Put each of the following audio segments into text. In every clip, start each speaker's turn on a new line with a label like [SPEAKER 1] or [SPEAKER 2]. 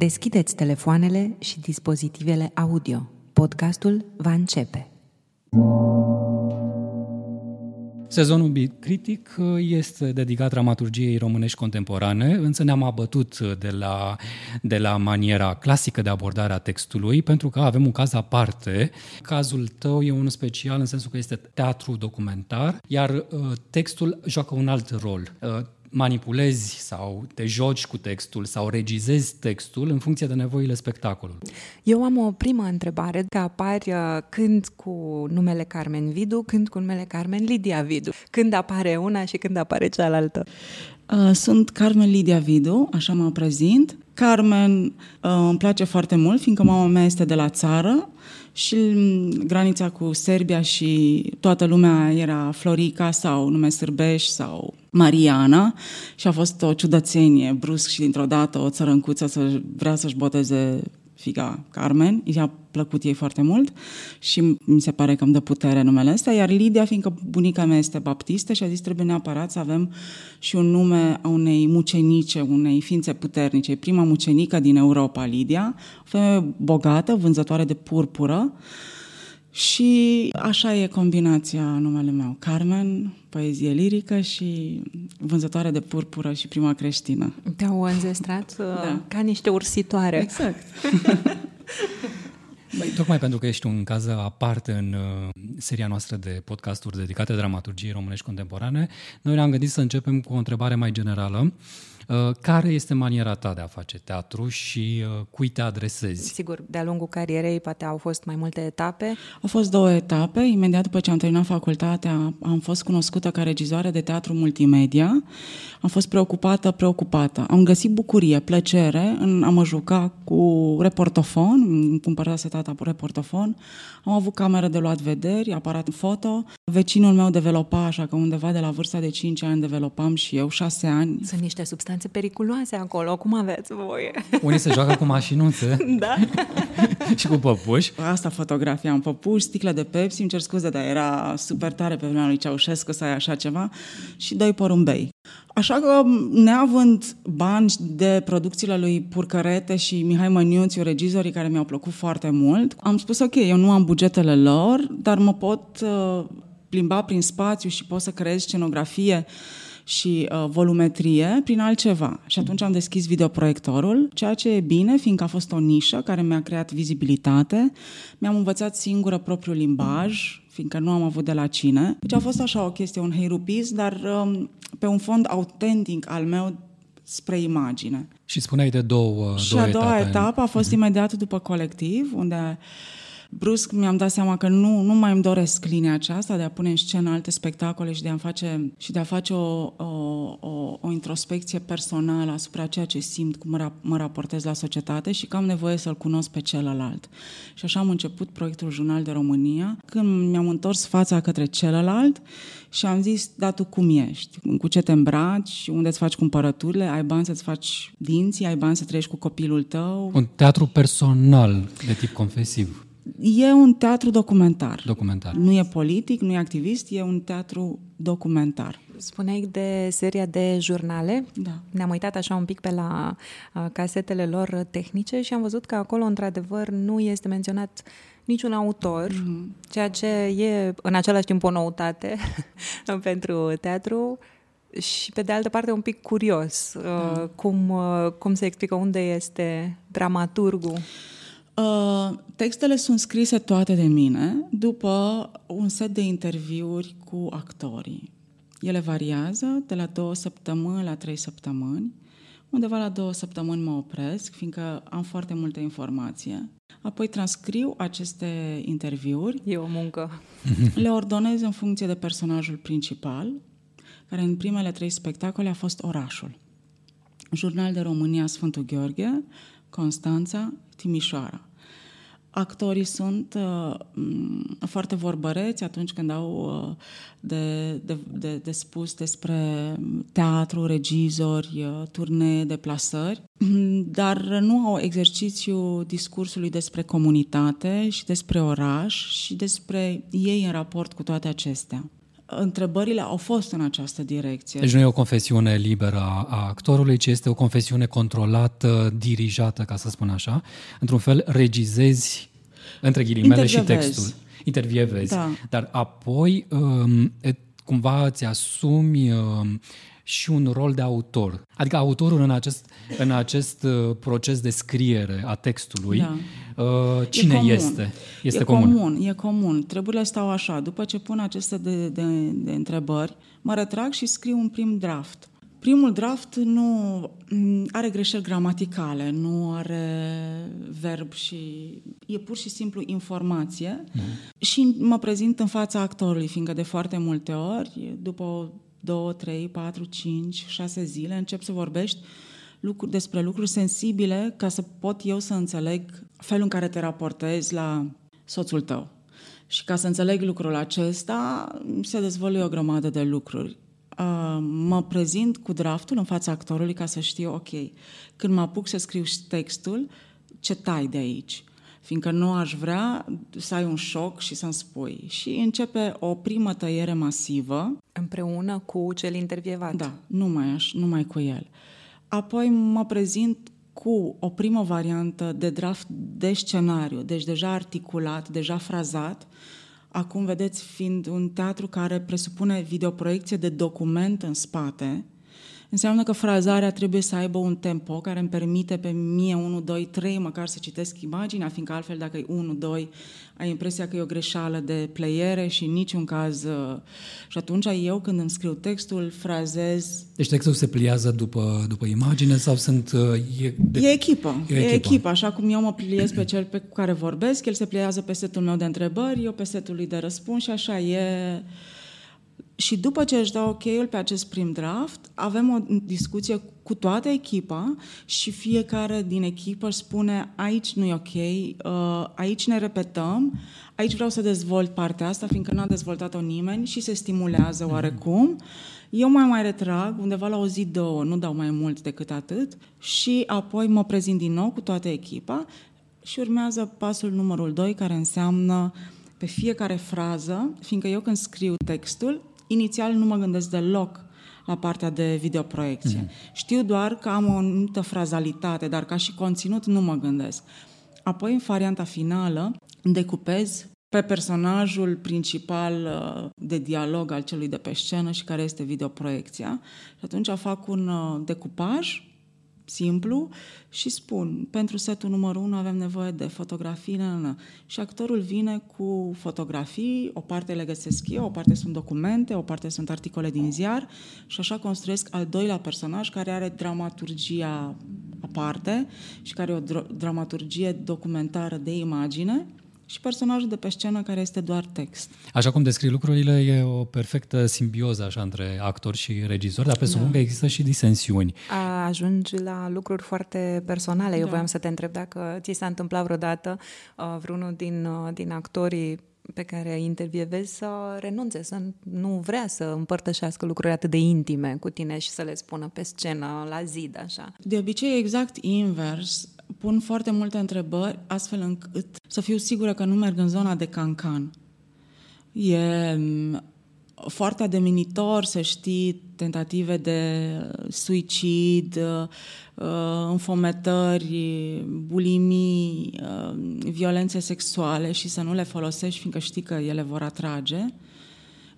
[SPEAKER 1] rugăm, deschideți telefoanele și dispozitivele audio. Podcastul va începe.
[SPEAKER 2] Sezonul Bit Critic uh, este dedicat dramaturgiei românești contemporane, însă ne-am abătut de la, de la maniera clasică de abordare a textului, pentru că avem un caz aparte. Cazul tău e unul special în sensul că este teatru documentar, iar uh, textul joacă un alt rol. Uh, manipulezi sau te joci cu textul sau regizezi textul în funcție de nevoile spectacolului.
[SPEAKER 1] Eu am o primă întrebare, că apari uh, când cu numele Carmen Vidu, când cu numele Carmen Lidia Vidu, când apare una și când apare cealaltă.
[SPEAKER 3] Uh, sunt Carmen Lidia Vidu, așa mă prezint. Carmen uh, îmi place foarte mult, fiindcă mama mea este de la țară și granița cu Serbia și toată lumea era Florica sau nume sârbeș sau Mariana și a fost o ciudățenie brusc și dintr-o dată o țărâncuță să vrea să-și boteze figa Carmen, i-a plăcut ei foarte mult și mi se pare că îmi dă putere numele ăsta, iar Lidia, fiindcă bunica mea este baptistă și a zis trebuie neapărat să avem și un nume a unei mucenice, unei ființe puternice, prima mucenică din Europa, Lidia, o femeie bogată, vânzătoare de purpură, și așa e combinația numele meu. Carmen, poezie lirică și vânzătoare de purpură și prima creștină.
[SPEAKER 1] Te-au înzestrat da. Uh, ca niște ursitoare.
[SPEAKER 3] Exact.
[SPEAKER 2] Băi, tocmai pentru că ești un caz aparte în uh, seria noastră de podcasturi dedicate dramaturgiei românești contemporane, noi ne-am gândit să începem cu o întrebare mai generală. Uh, care este maniera ta de a face teatru și uh, cui te adresezi?
[SPEAKER 1] Sigur, de-a lungul carierei poate au fost mai multe etape.
[SPEAKER 3] Au fost două etape. Imediat după ce am terminat facultatea, am fost cunoscută ca regizoare de teatru multimedia. Am fost preocupată, preocupată. Am găsit bucurie, plăcere în a mă juca cu reportofon, îmi cumpărase tata reportofon. Am avut cameră de luat vederi, aparat foto. Vecinul meu developa, așa că undeva de la vârsta de 5 ani developam și eu, 6 ani.
[SPEAKER 1] Sunt niște substanțe substanțe periculoase acolo. Cum aveți voi?
[SPEAKER 2] Unii se joacă cu mașinuțe.
[SPEAKER 1] Da.
[SPEAKER 2] și cu păpuși.
[SPEAKER 3] Asta fotografia în păpuși, sticlă de Pepsi, îmi cer scuze, dar era super tare pe vremea lui Ceaușescu să ai așa ceva. Și doi porumbei. Așa că, neavând bani de producțiile lui Purcărete și Mihai Măniuțiu, regizorii care mi-au plăcut foarte mult, am spus, ok, eu nu am bugetele lor, dar mă pot uh, plimba prin spațiu și pot să creez scenografie și uh, volumetrie prin altceva. Și atunci am deschis videoproiectorul, ceea ce e bine, fiindcă a fost o nișă care mi-a creat vizibilitate. Mi-am învățat singură propriul limbaj, fiindcă nu am avut de la cine. Deci a fost așa o chestie, un heirupis, dar um, pe un fond autentic al meu spre imagine.
[SPEAKER 2] Și spuneai de două,
[SPEAKER 3] și
[SPEAKER 2] două
[SPEAKER 3] a doua
[SPEAKER 2] etape.
[SPEAKER 3] etapă a fost uh-huh. imediat după colectiv, unde brusc mi-am dat seama că nu, nu mai îmi doresc linia aceasta de a pune în scenă alte spectacole și de a face, și de a face o, o, o, o introspecție personală asupra ceea ce simt, cum mă, mă raportez la societate și că am nevoie să-l cunosc pe celălalt. Și așa am început proiectul Jurnal de România, când mi-am întors fața către celălalt și am zis, da, tu cum ești? Cu ce te îmbraci? Unde îți faci cumpărăturile? Ai bani să-ți faci dinții? Ai bani să trăiești cu copilul tău?
[SPEAKER 2] Un teatru personal de tip confesiv.
[SPEAKER 3] E un teatru documentar.
[SPEAKER 2] Documentar.
[SPEAKER 3] Nu e politic, nu e activist, e un teatru documentar.
[SPEAKER 1] Spuneai de seria de jurnale.
[SPEAKER 3] Da.
[SPEAKER 1] Ne-am uitat așa un pic pe la uh, casetele lor tehnice și am văzut că acolo, într-adevăr, nu este menționat niciun autor, mm-hmm. ceea ce e în același timp o noutate pentru teatru și pe de altă parte un pic curios da. uh, cum, uh, cum se explică unde este dramaturgul.
[SPEAKER 3] Uh, textele sunt scrise toate de mine după un set de interviuri cu actorii. Ele variază de la două săptămâni la trei săptămâni. Undeva la două săptămâni mă opresc, fiindcă am foarte multă informație. Apoi transcriu aceste interviuri.
[SPEAKER 1] E o muncă.
[SPEAKER 3] Le ordonez în funcție de personajul principal, care în primele trei spectacole a fost orașul. Jurnal de România Sfântul Gheorghe, Constanța, Timișoara. Actorii sunt uh, foarte vorbăreți atunci când au uh, de, de, de, de spus despre teatru, regizori, uh, turnee, deplasări, dar nu au exercițiu discursului despre comunitate și despre oraș și despre ei în raport cu toate acestea. Întrebările au fost în această direcție.
[SPEAKER 2] Deci nu e o confesiune liberă a actorului, ci este o confesiune controlată, dirijată, ca să spun așa. Într-un fel, regizezi, între ghilimele, și textul. Intervievezi. Da. Dar apoi, um, cumva îți asumi um, și un rol de autor. Adică autorul în acest, în acest uh, proces de scriere a textului, da. Uh, cine e este?
[SPEAKER 3] Este e comun. comun. E comun. Treburile stau așa. După ce pun aceste de, de, de întrebări, mă retrag și scriu un prim draft. Primul draft nu mm, are greșeli gramaticale, nu are verb și e pur și simplu informație. Mm. Și mă prezint în fața actorului, fiindcă de foarte multe ori, după două, trei, patru, cinci, șase zile, încep să vorbești lucruri, despre lucruri sensibile ca să pot eu să înțeleg felul în care te raportezi la soțul tău. Și ca să înțeleg lucrul acesta, se dezvăluie o grămadă de lucruri. Uh, mă prezint cu draftul în fața actorului ca să știu, ok, când mă apuc să scriu textul, ce tai de aici? Fiindcă nu aș vrea să ai un șoc și să-mi spui. Și începe o primă tăiere masivă.
[SPEAKER 1] Împreună cu cel intervievat.
[SPEAKER 3] Da, numai, aș, numai cu el. Apoi mă prezint cu o primă variantă de draft de scenariu, deci deja articulat, deja frazat, acum vedeți fiind un teatru care presupune videoproiecție de document în spate, înseamnă că frazarea trebuie să aibă un tempo care îmi permite pe mie 1, 2, 3 măcar să citesc imaginea, fiindcă altfel dacă e 1, 2, ai impresia că e o greșeală de pleiere și în niciun caz... Uh, și atunci eu când îmi scriu textul frazez...
[SPEAKER 2] Deci textul se pliază după, după imagine sau sunt...
[SPEAKER 3] Uh, e, de... e echipă. E, e echipă. Așa cum eu mă pliez pe cel pe care vorbesc, el se pliază pe setul meu de întrebări, eu pe setul lui de răspuns și așa e... Și după ce își dau ok-ul pe acest prim draft, avem o discuție cu toată echipa și fiecare din echipă își spune aici nu e ok, uh, aici ne repetăm, aici vreau să dezvolt partea asta, fiindcă nu a dezvoltat-o nimeni și se stimulează mhm. oarecum. Eu mai mai retrag, undeva la o zi, două, nu dau mai mult decât atât și apoi mă prezint din nou cu toată echipa și urmează pasul numărul 2, care înseamnă pe fiecare frază, fiindcă eu când scriu textul, inițial nu mă gândesc deloc la partea de videoproiecție. Mm-hmm. Știu doar că am o anumită frazalitate, dar ca și conținut nu mă gândesc. Apoi, în varianta finală, decupez pe personajul principal uh, de dialog al celui de pe scenă și care este videoproiecția. Și atunci fac un uh, decupaj simplu și spun, pentru setul numărul 1 avem nevoie de fotografii, na, na. și actorul vine cu fotografii, o parte le găsesc eu, o parte sunt documente, o parte sunt articole din ziar și așa construiesc al doilea personaj care are dramaturgia aparte și care are o dramaturgie documentară de imagine și personajul de pe scenă care este doar text.
[SPEAKER 2] Așa cum descrii lucrurile, e o perfectă simbioză așa între actor și regizor, dar presupun da. că există și disensiuni.
[SPEAKER 1] A, ajungi la lucruri foarte personale. Eu da. voiam să te întreb dacă ți s-a întâmplat vreodată uh, vreunul din, uh, din actorii pe care intervievezi să renunțe, să nu vrea să împărtășească lucruri atât de intime cu tine și să le spună pe scenă, la zid, așa.
[SPEAKER 3] De obicei exact invers pun foarte multe întrebări astfel încât să fiu sigură că nu merg în zona de cancan. E mm, foarte ademinitor să știi tentative de suicid, uh, înfometări, bulimii, uh, violențe sexuale și să nu le folosești fiindcă știi că ele vor atrage.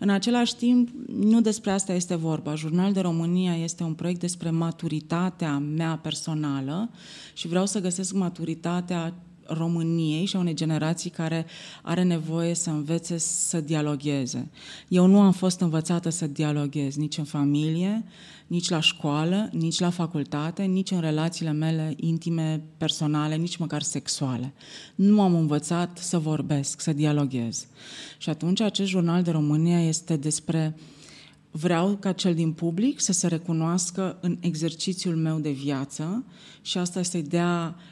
[SPEAKER 3] În același timp, nu despre asta este vorba. Jurnal de România este un proiect despre maturitatea mea personală și vreau să găsesc maturitatea României și a unei generații care are nevoie să învețe să dialogueze. Eu nu am fost învățată să dialoghez nici în familie, nici la școală, nici la facultate, nici în relațiile mele intime, personale, nici măcar sexuale. Nu am învățat să vorbesc, să dialoghez. Și atunci acest jurnal de România este despre vreau ca cel din public să se recunoască în exercițiul meu de viață și asta să-i dea Ehm,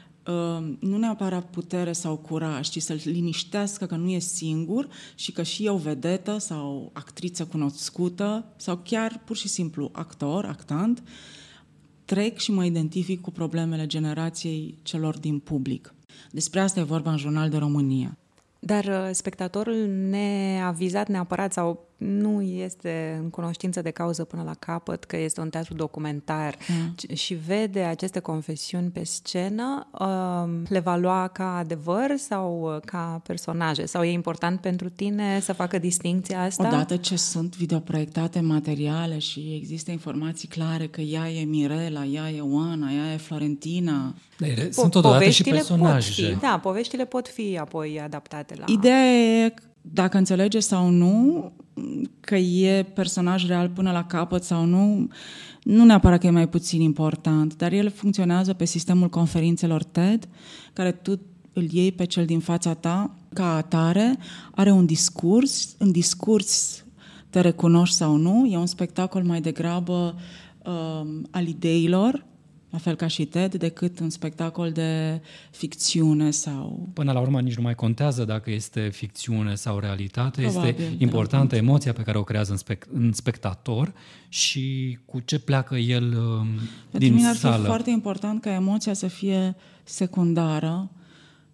[SPEAKER 3] nu neapărat putere sau curaj, ci să-l liniștească că nu e singur și că și eu vedetă sau actriță cunoscută sau chiar pur și simplu actor, actant, trec și mă identific cu problemele generației celor din public. Despre asta e vorba în Jurnal de România.
[SPEAKER 1] Dar uh, spectatorul neavizat neapărat sau nu este în cunoștință de cauză până la capăt că este un teatru documentar mm. și vede aceste confesiuni pe scenă, um, le va lua ca adevăr sau uh, ca personaje? Sau e important pentru tine să facă distinția asta?
[SPEAKER 3] Odată ce sunt videoproiectate materiale și există informații clare că ea e Mirela, ea e Oana, ea e Florentina.
[SPEAKER 2] De, sunt totodată și personaje.
[SPEAKER 1] Pot fi, da, poveștile pot fi apoi adaptate la...
[SPEAKER 3] Ideea e dacă înțelege sau nu că e personaj real până la capăt sau nu, nu neapărat că e mai puțin important, dar el funcționează pe sistemul conferințelor TED, care tu îl iei pe cel din fața ta ca atare, are un discurs, în discurs te recunoști sau nu, e un spectacol mai degrabă uh, al ideilor, la fel ca și TED, decât un spectacol de ficțiune sau...
[SPEAKER 2] Până la urmă nici nu mai contează dacă este ficțiune sau realitate, Probabil, este importantă emoția pe care o creează în, spect- în spectator și cu ce pleacă el uh,
[SPEAKER 3] Pentru
[SPEAKER 2] din
[SPEAKER 3] mine ar
[SPEAKER 2] sală.
[SPEAKER 3] fi foarte important ca emoția să fie secundară,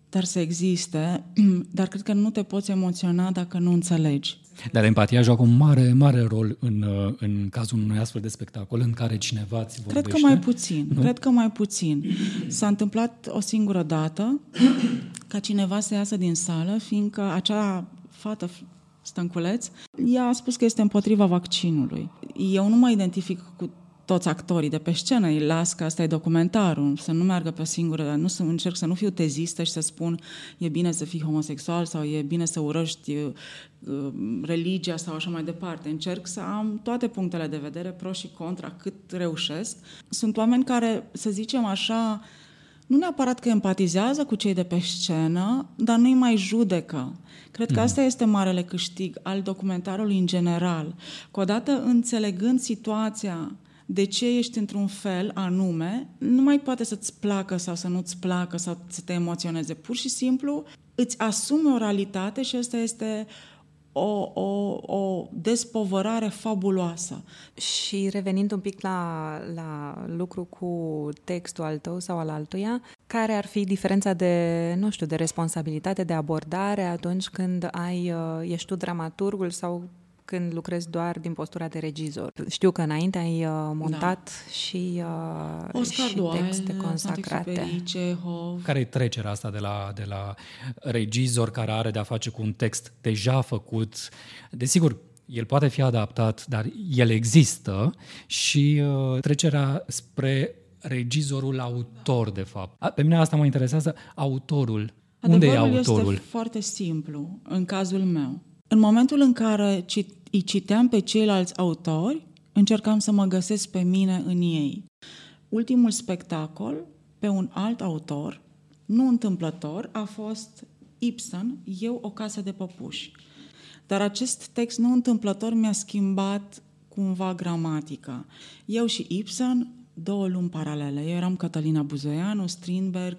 [SPEAKER 3] dar să existe, dar cred că nu te poți emoționa dacă nu înțelegi.
[SPEAKER 2] Dar empatia joacă un mare, mare rol în, uh, în cazul unui astfel de spectacol în care cineva ți vorbește.
[SPEAKER 3] Cred că mai puțin, nu? cred că mai puțin. S-a întâmplat o singură dată ca cineva să iasă din sală, fiindcă acea fată stânculeț, ea a spus că este împotriva vaccinului. Eu nu mă identific cu toți actorii de pe scenă, îi las că asta e documentarul, să nu meargă pe o singură, nu să încerc să nu fiu tezistă și să spun e bine să fii homosexual sau e bine să urăști uh, religia sau așa mai departe. Încerc să am toate punctele de vedere, pro și contra, cât reușesc. Sunt oameni care, să zicem așa, nu neapărat că empatizează cu cei de pe scenă, dar nu-i mai judecă. Cred că mm. asta este marele câștig al documentarului în general. Că odată înțelegând situația de ce ești într-un fel anume, nu mai poate să-ți placă sau să nu-ți placă sau să te emoționeze. Pur și simplu îți asumi o realitate și asta este o, o, o despovărare fabuloasă.
[SPEAKER 1] Și revenind un pic la, la lucru cu textul al tău sau al altuia, care ar fi diferența de, nu știu, de responsabilitate, de abordare atunci când ai, uh, ești tu dramaturgul sau când lucrezi doar din postura de regizor. Știu că înainte ai uh, montat da. și, uh,
[SPEAKER 3] Oscar
[SPEAKER 1] și
[SPEAKER 3] Doyle,
[SPEAKER 1] texte consacrate.
[SPEAKER 2] Care e trecerea asta de la, de la regizor care are de-a face cu un text deja făcut? Desigur, el poate fi adaptat, dar el există și uh, trecerea spre regizorul autor, de fapt. Pe mine asta mă interesează, autorul. Adevărul Unde e autorul?
[SPEAKER 3] este foarte simplu, în cazul meu. În momentul în care îi citeam pe ceilalți autori, încercam să mă găsesc pe mine în ei. Ultimul spectacol, pe un alt autor, nu întâmplător, a fost Ibsen, Eu o casă de păpuși. Dar acest text nu întâmplător mi-a schimbat cumva gramatica. Eu și Ibsen, două lumi paralele. Eu eram Cătălina Buzoianu, Strindberg,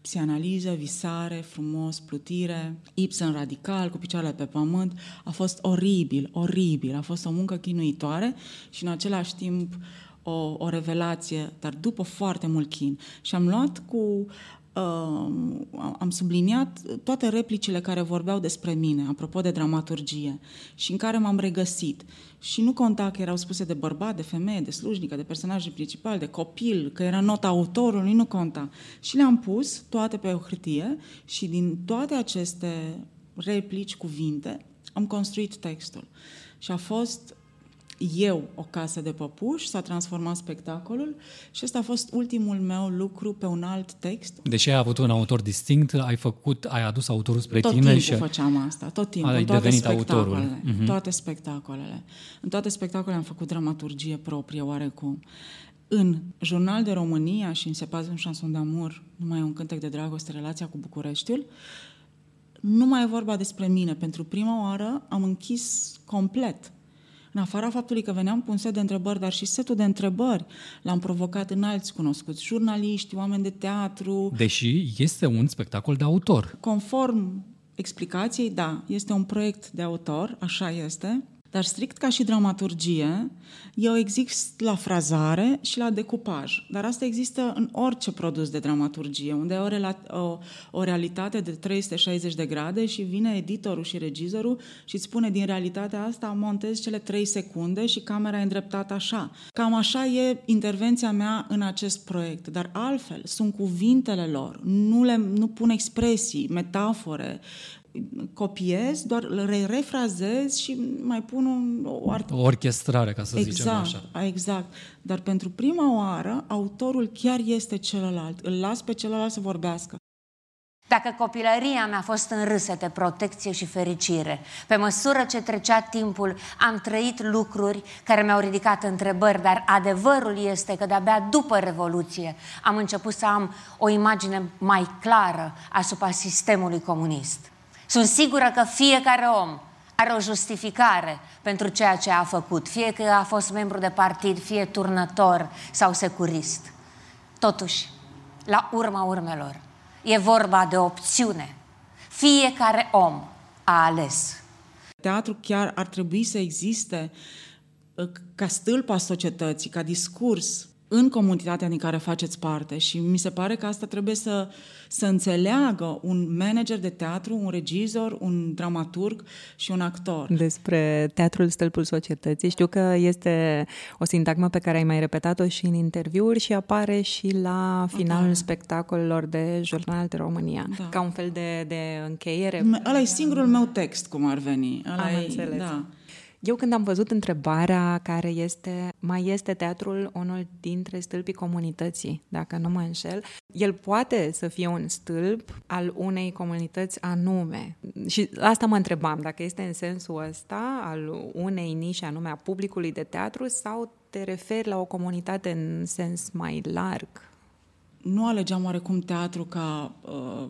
[SPEAKER 3] psianaliză, visare, frumos, plutire, Ibsen radical, cu picioarele pe pământ. A fost oribil, oribil. A fost o muncă chinuitoare și în același timp o, o revelație, dar după foarte mult chin. Și am luat cu uh, am subliniat toate replicile care vorbeau despre mine, apropo de dramaturgie, și în care m-am regăsit. Și nu conta că erau spuse de bărbat, de femeie, de slujnică, de personaj principal, de copil, că era nota autorului, nu conta. Și le-am pus toate pe o hârtie și din toate aceste replici, cuvinte, am construit textul. Și a fost eu o casă de păpuși, s-a transformat spectacolul și ăsta a fost ultimul meu lucru pe un alt text.
[SPEAKER 2] Deși ai avut un autor distinct, ai făcut, ai adus autorul spre
[SPEAKER 3] tot
[SPEAKER 2] tine
[SPEAKER 3] timpul
[SPEAKER 2] și...
[SPEAKER 3] făceam asta, tot timpul,
[SPEAKER 2] ai
[SPEAKER 3] în toate
[SPEAKER 2] devenit
[SPEAKER 3] spectacolele.
[SPEAKER 2] autorul. Uh-huh.
[SPEAKER 3] Toate spectacolele. În toate spectacolele am făcut dramaturgie proprie, oarecum. În Jurnal de România și în Sepaz un șanson de amur, numai un cântec de dragoste, relația cu Bucureștiul, nu mai e vorba despre mine. Pentru prima oară am închis complet în afara faptului că veneam cu un set de întrebări, dar și setul de întrebări l-am provocat în alți cunoscuți, jurnaliști, oameni de teatru.
[SPEAKER 2] Deși este un spectacol de autor.
[SPEAKER 3] Conform explicației, da, este un proiect de autor, așa este, Dar strict ca și dramaturgie, eu exist la frazare și la decupaj. Dar asta există în orice produs de dramaturgie, unde e o, rela- o, o realitate de 360 de grade și vine editorul și regizorul și îți spune din realitatea asta montez cele 3 secunde și camera e îndreptată așa. Cam așa e intervenția mea în acest proiect. Dar altfel, sunt cuvintele lor, nu, le, nu pun expresii, metafore, copiez, doar le refrazez și mai pun un, o, art...
[SPEAKER 2] o orchestrare, ca să
[SPEAKER 3] exact,
[SPEAKER 2] zicem așa.
[SPEAKER 3] Exact. Dar pentru prima oară, autorul chiar este celălalt. Îl las pe celălalt să vorbească.
[SPEAKER 4] Dacă copilăria mea a fost în râsete, protecție și fericire, pe măsură ce trecea timpul, am trăit lucruri care mi-au ridicat întrebări, dar adevărul este că de-abia după Revoluție am început să am o imagine mai clară asupra sistemului comunist. Sunt sigură că fiecare om are o justificare pentru ceea ce a făcut, fie că a fost membru de partid, fie turnător sau securist. Totuși, la urma urmelor, e vorba de opțiune. Fiecare om a ales.
[SPEAKER 3] Teatru chiar ar trebui să existe uh, ca stâlp a societății, ca discurs în comunitatea din care faceți parte și mi se pare că asta trebuie să, să înțeleagă un manager de teatru, un regizor, un dramaturg și un actor.
[SPEAKER 1] Despre teatrul Stâlpul Societății, știu că este o sintagmă pe care ai mai repetat-o și în interviuri și apare și la finalul okay. spectacolelor de Jurnal de România, da. ca un fel de, de încheiere.
[SPEAKER 3] Ăla e singurul meu text, cum ar veni. Ăla
[SPEAKER 1] Am
[SPEAKER 3] e,
[SPEAKER 1] înțeles.
[SPEAKER 3] Da.
[SPEAKER 1] Eu când am văzut întrebarea care este, mai este teatrul unul dintre stâlpii comunității, dacă nu mă înșel, el poate să fie un stâlp al unei comunități anume. Și asta mă întrebam, dacă este în sensul ăsta al unei nișe anume a publicului de teatru sau te referi la o comunitate în sens mai larg?
[SPEAKER 3] Nu alegeam oarecum teatru ca uh,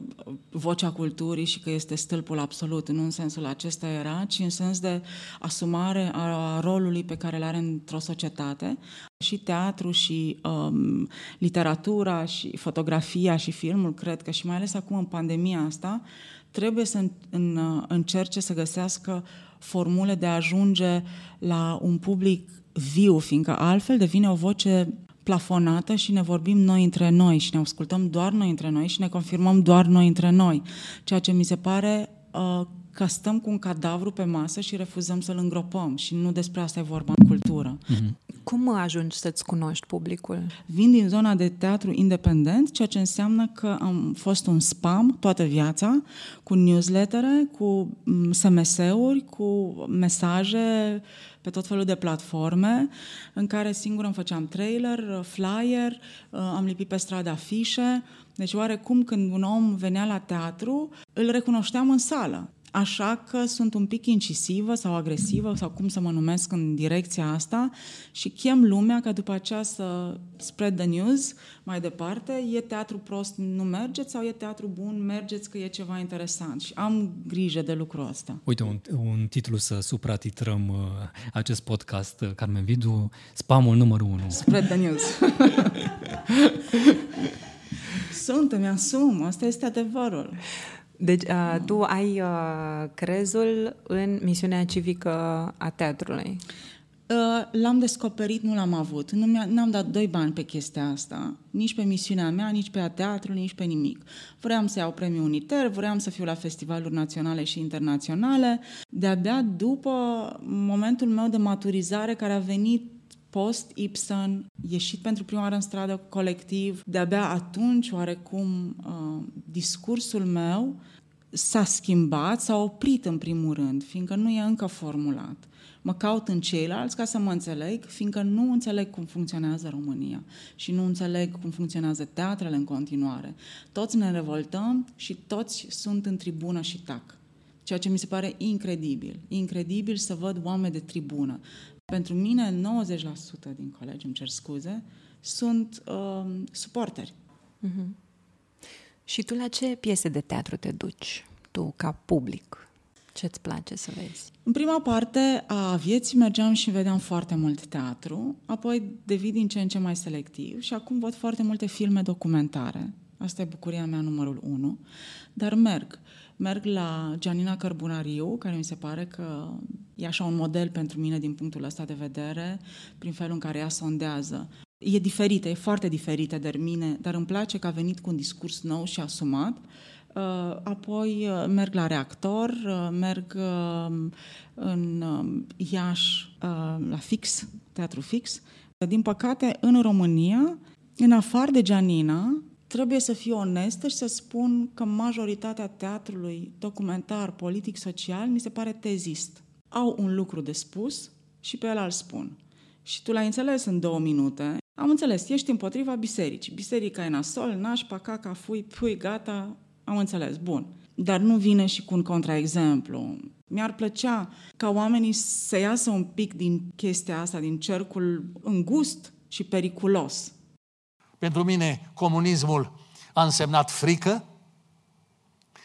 [SPEAKER 3] vocea culturii și că este stâlpul absolut, nu în sensul acesta era, ci în sens de asumare a rolului pe care îl are într-o societate. Și teatru și um, literatura și fotografia și filmul, cred că și mai ales acum în pandemia asta, trebuie să în, în, uh, încerce să găsească formule de a ajunge la un public viu, fiindcă altfel devine o voce plafonată și ne vorbim noi între noi și ne ascultăm doar noi între noi și ne confirmăm doar noi între noi. Ceea ce mi se pare uh, că stăm cu un cadavru pe masă și refuzăm să-l îngropăm și nu despre asta e vorba în cultură.
[SPEAKER 1] Mm-hmm. Cum ajungi să-ți cunoști publicul?
[SPEAKER 3] Vin din zona de teatru independent, ceea ce înseamnă că am fost un spam toată viața, cu newslettere, cu mm, SMS-uri, cu mesaje pe tot felul de platforme, în care singur îmi făceam trailer, flyer, uh, am lipit pe stradă afișe. Deci oarecum când un om venea la teatru, îl recunoșteam în sală. Așa că sunt un pic incisivă sau agresivă sau cum să mă numesc în direcția asta și chem lumea ca după aceea să spread the news mai departe. E teatru prost, nu mergeți sau e teatru bun, mergeți că e ceva interesant și am grijă de lucrul ăsta.
[SPEAKER 2] Uite, un, un titlu să supratitrăm uh, acest podcast, uh, Carmen Vidu, spamul numărul 1.
[SPEAKER 3] Spread the news. Sunt, îmi asum, asta este adevărul.
[SPEAKER 1] Deci, uh, tu ai uh, crezul în misiunea civică a teatrului.
[SPEAKER 3] Uh, l-am descoperit, nu l-am avut. Nu n-am dat doi bani pe chestia asta. Nici pe misiunea mea, nici pe a teatrului, nici pe nimic. Vreau să iau premiul uniter, vreau să fiu la festivaluri naționale și internaționale. De-abia după momentul meu de maturizare care a venit post Ibsen, ieșit pentru prima oară în stradă colectiv, de-abia atunci, oarecum, uh, discursul meu s-a schimbat, s-a oprit în primul rând, fiindcă nu e încă formulat. Mă caut în ceilalți ca să mă înțeleg, fiindcă nu înțeleg cum funcționează România și nu înțeleg cum funcționează teatrele în continuare. Toți ne revoltăm și toți sunt în tribună și tac. Ceea ce mi se pare incredibil. Incredibil să văd oameni de tribună. Pentru mine, 90% din colegi, îmi cer scuze, sunt uh, suporteri. Uh-huh.
[SPEAKER 1] Și tu la ce piese de teatru te duci, tu, ca public? Ce-ți place să vezi?
[SPEAKER 3] În prima parte a vieții mergeam și vedeam foarte mult teatru, apoi devii din ce în ce mai selectiv și acum văd foarte multe filme documentare. Asta e bucuria mea numărul unu. Dar merg. Merg la Gianina Cărbunariu, care mi se pare că e așa un model pentru mine din punctul ăsta de vedere, prin felul în care ea sondează. E diferită, e foarte diferită de mine, dar îmi place că a venit cu un discurs nou și asumat. Uh, apoi uh, merg la reactor, uh, merg în Iași la Fix, Teatru Fix. Din păcate, în România, în afară de Gianina, trebuie să fiu onestă și să spun că majoritatea teatrului documentar, politic, social, mi se pare tezist. Au un lucru de spus și pe el îl spun. Și tu l-ai înțeles în două minute. Am înțeles, ești împotriva bisericii. Biserica e nasol, nașpa, caca, fui, pui, gata, am înțeles, bun. Dar nu vine și cu un contraexemplu. Mi-ar plăcea ca oamenii să iasă un pic din chestia asta, din cercul îngust și periculos
[SPEAKER 5] pentru mine, comunismul a însemnat frică,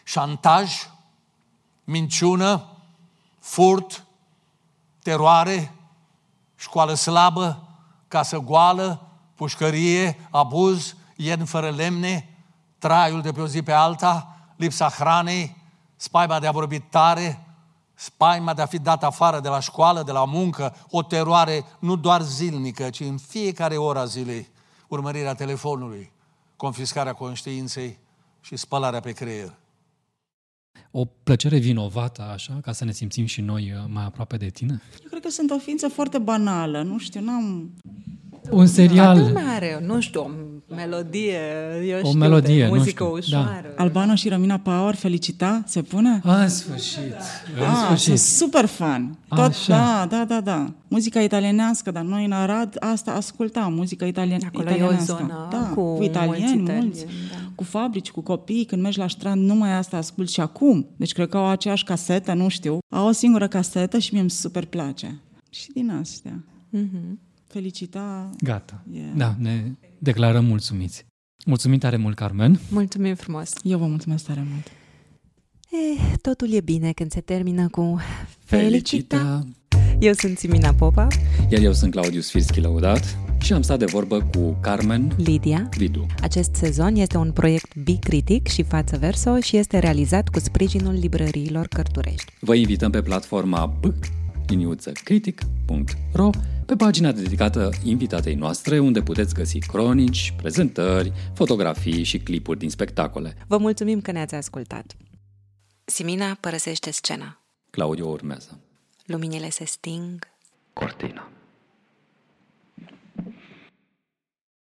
[SPEAKER 5] șantaj, minciună, furt, teroare, școală slabă, casă goală, pușcărie, abuz, ien fără lemne, traiul de pe o zi pe alta, lipsa hranei, spaima de a vorbi tare, spaima de a fi dat afară de la școală, de la muncă, o teroare nu doar zilnică, ci în fiecare ora zilei urmărirea telefonului, confiscarea conștiinței și spălarea pe creier.
[SPEAKER 2] O plăcere vinovată, așa, ca să ne simțim și noi uh, mai aproape de tine?
[SPEAKER 3] Eu cred că sunt o ființă foarte banală, nu știu, n-am...
[SPEAKER 2] Un serial...
[SPEAKER 1] Nu are, nu știu, o melodie, eu
[SPEAKER 2] o știu, melodie,
[SPEAKER 1] muzică
[SPEAKER 2] nu știu,
[SPEAKER 1] ușoară.
[SPEAKER 3] Da. Albano și Romina Power, felicita, se pune?
[SPEAKER 2] A, în sfârșit, în
[SPEAKER 3] ah,
[SPEAKER 2] sfârșit.
[SPEAKER 3] Sunt super fan. Tot, da, da, da, da. Muzica italienească, dar noi în Arad asta ascultam, muzica italien,
[SPEAKER 1] Acolo
[SPEAKER 3] italienească.
[SPEAKER 1] e o zonă
[SPEAKER 3] da,
[SPEAKER 1] cu,
[SPEAKER 3] cu italieni, mulți,
[SPEAKER 1] mulți da.
[SPEAKER 3] cu fabrici, cu copii, când mergi la strand, numai asta ascult și acum. Deci cred că au aceeași casetă, nu știu. Au o singură casetă și mie îmi super place. Și din astea. Mm-hmm. Felicita...
[SPEAKER 2] Gata. Yeah. Da, ne declarăm mulțumiți. Mulțumim tare mult, Carmen.
[SPEAKER 1] Mulțumim frumos.
[SPEAKER 3] Eu vă mulțumesc tare mult.
[SPEAKER 1] Eh, totul e bine când se termină cu felicita. felicita. Eu sunt Simina Popa.
[SPEAKER 2] Iar eu sunt Claudiu Sfirski Laudat și am stat de vorbă cu Carmen
[SPEAKER 1] Lidia
[SPEAKER 2] Vidu.
[SPEAKER 1] Acest sezon este un proiect bicritic și față verso și este realizat cu sprijinul librăriilor Cărturești.
[SPEAKER 2] Vă invităm pe platforma b critic.ro pe pagina dedicată invitatei noastre, unde puteți găsi cronici, prezentări, fotografii și clipuri din spectacole.
[SPEAKER 1] Vă mulțumim că ne-ați ascultat. Simina părăsește scena.
[SPEAKER 2] Claudio urmează.
[SPEAKER 1] Luminile se sting.
[SPEAKER 2] Cortina.